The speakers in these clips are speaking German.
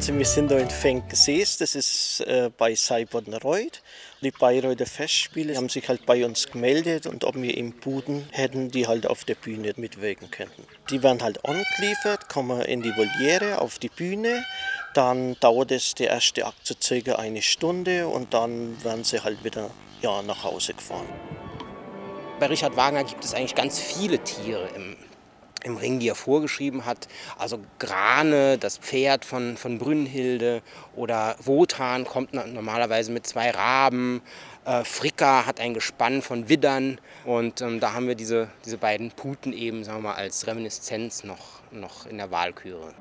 Also wir sind da in Fenkesees, das ist äh, bei Seibodnreuth. Die Bayreuther Festspiele haben sich halt bei uns gemeldet und ob wir im Buden hätten, die halt auf der Bühne mitwirken könnten. Die werden halt angeliefert, kommen in die Voliere auf die Bühne. Dann dauert es der erste Akt so circa eine Stunde und dann werden sie halt wieder ja, nach Hause gefahren. Bei Richard Wagner gibt es eigentlich ganz viele Tiere im im Ring, die er vorgeschrieben hat. Also Grane, das Pferd von, von Brünnhilde oder Wotan kommt normalerweise mit zwei Raben. Äh, Fricka hat ein Gespann von Widdern und ähm, da haben wir diese, diese beiden Puten eben, sagen wir mal, als Reminiszenz noch, noch in der Wahlküre.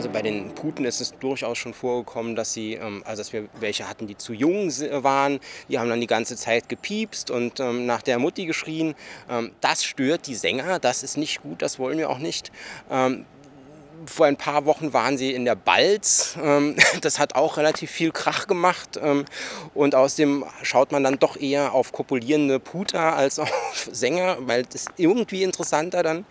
Also bei den Puten ist es durchaus schon vorgekommen, dass sie, ähm, also dass wir welche hatten, die zu jung waren. Die haben dann die ganze Zeit gepiepst und ähm, nach der Mutti geschrien. Ähm, das stört die Sänger, das ist nicht gut, das wollen wir auch nicht vor ein paar Wochen waren sie in der Balz. Ähm, das hat auch relativ viel Krach gemacht. Ähm, und außerdem schaut man dann doch eher auf kopulierende Puter als auf Sänger, weil das irgendwie interessanter dann.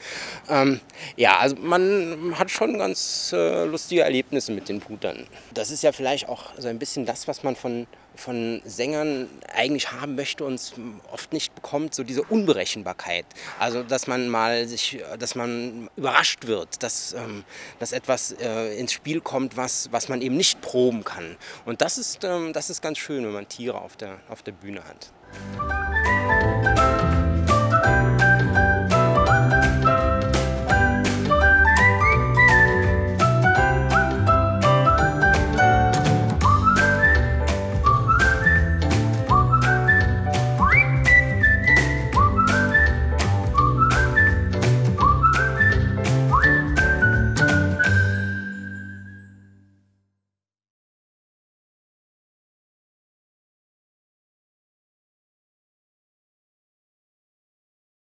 Ähm, ja, also man hat schon ganz äh, lustige Erlebnisse mit den Putern. Das ist ja vielleicht auch so ein bisschen das, was man von von Sängern eigentlich haben möchte und oft nicht bekommt, so diese Unberechenbarkeit. Also dass man mal sich, dass man überrascht wird, dass, ähm, dass etwas äh, ins Spiel kommt, was, was man eben nicht proben kann. Und das ist, ähm, das ist ganz schön, wenn man Tiere auf der, auf der Bühne hat.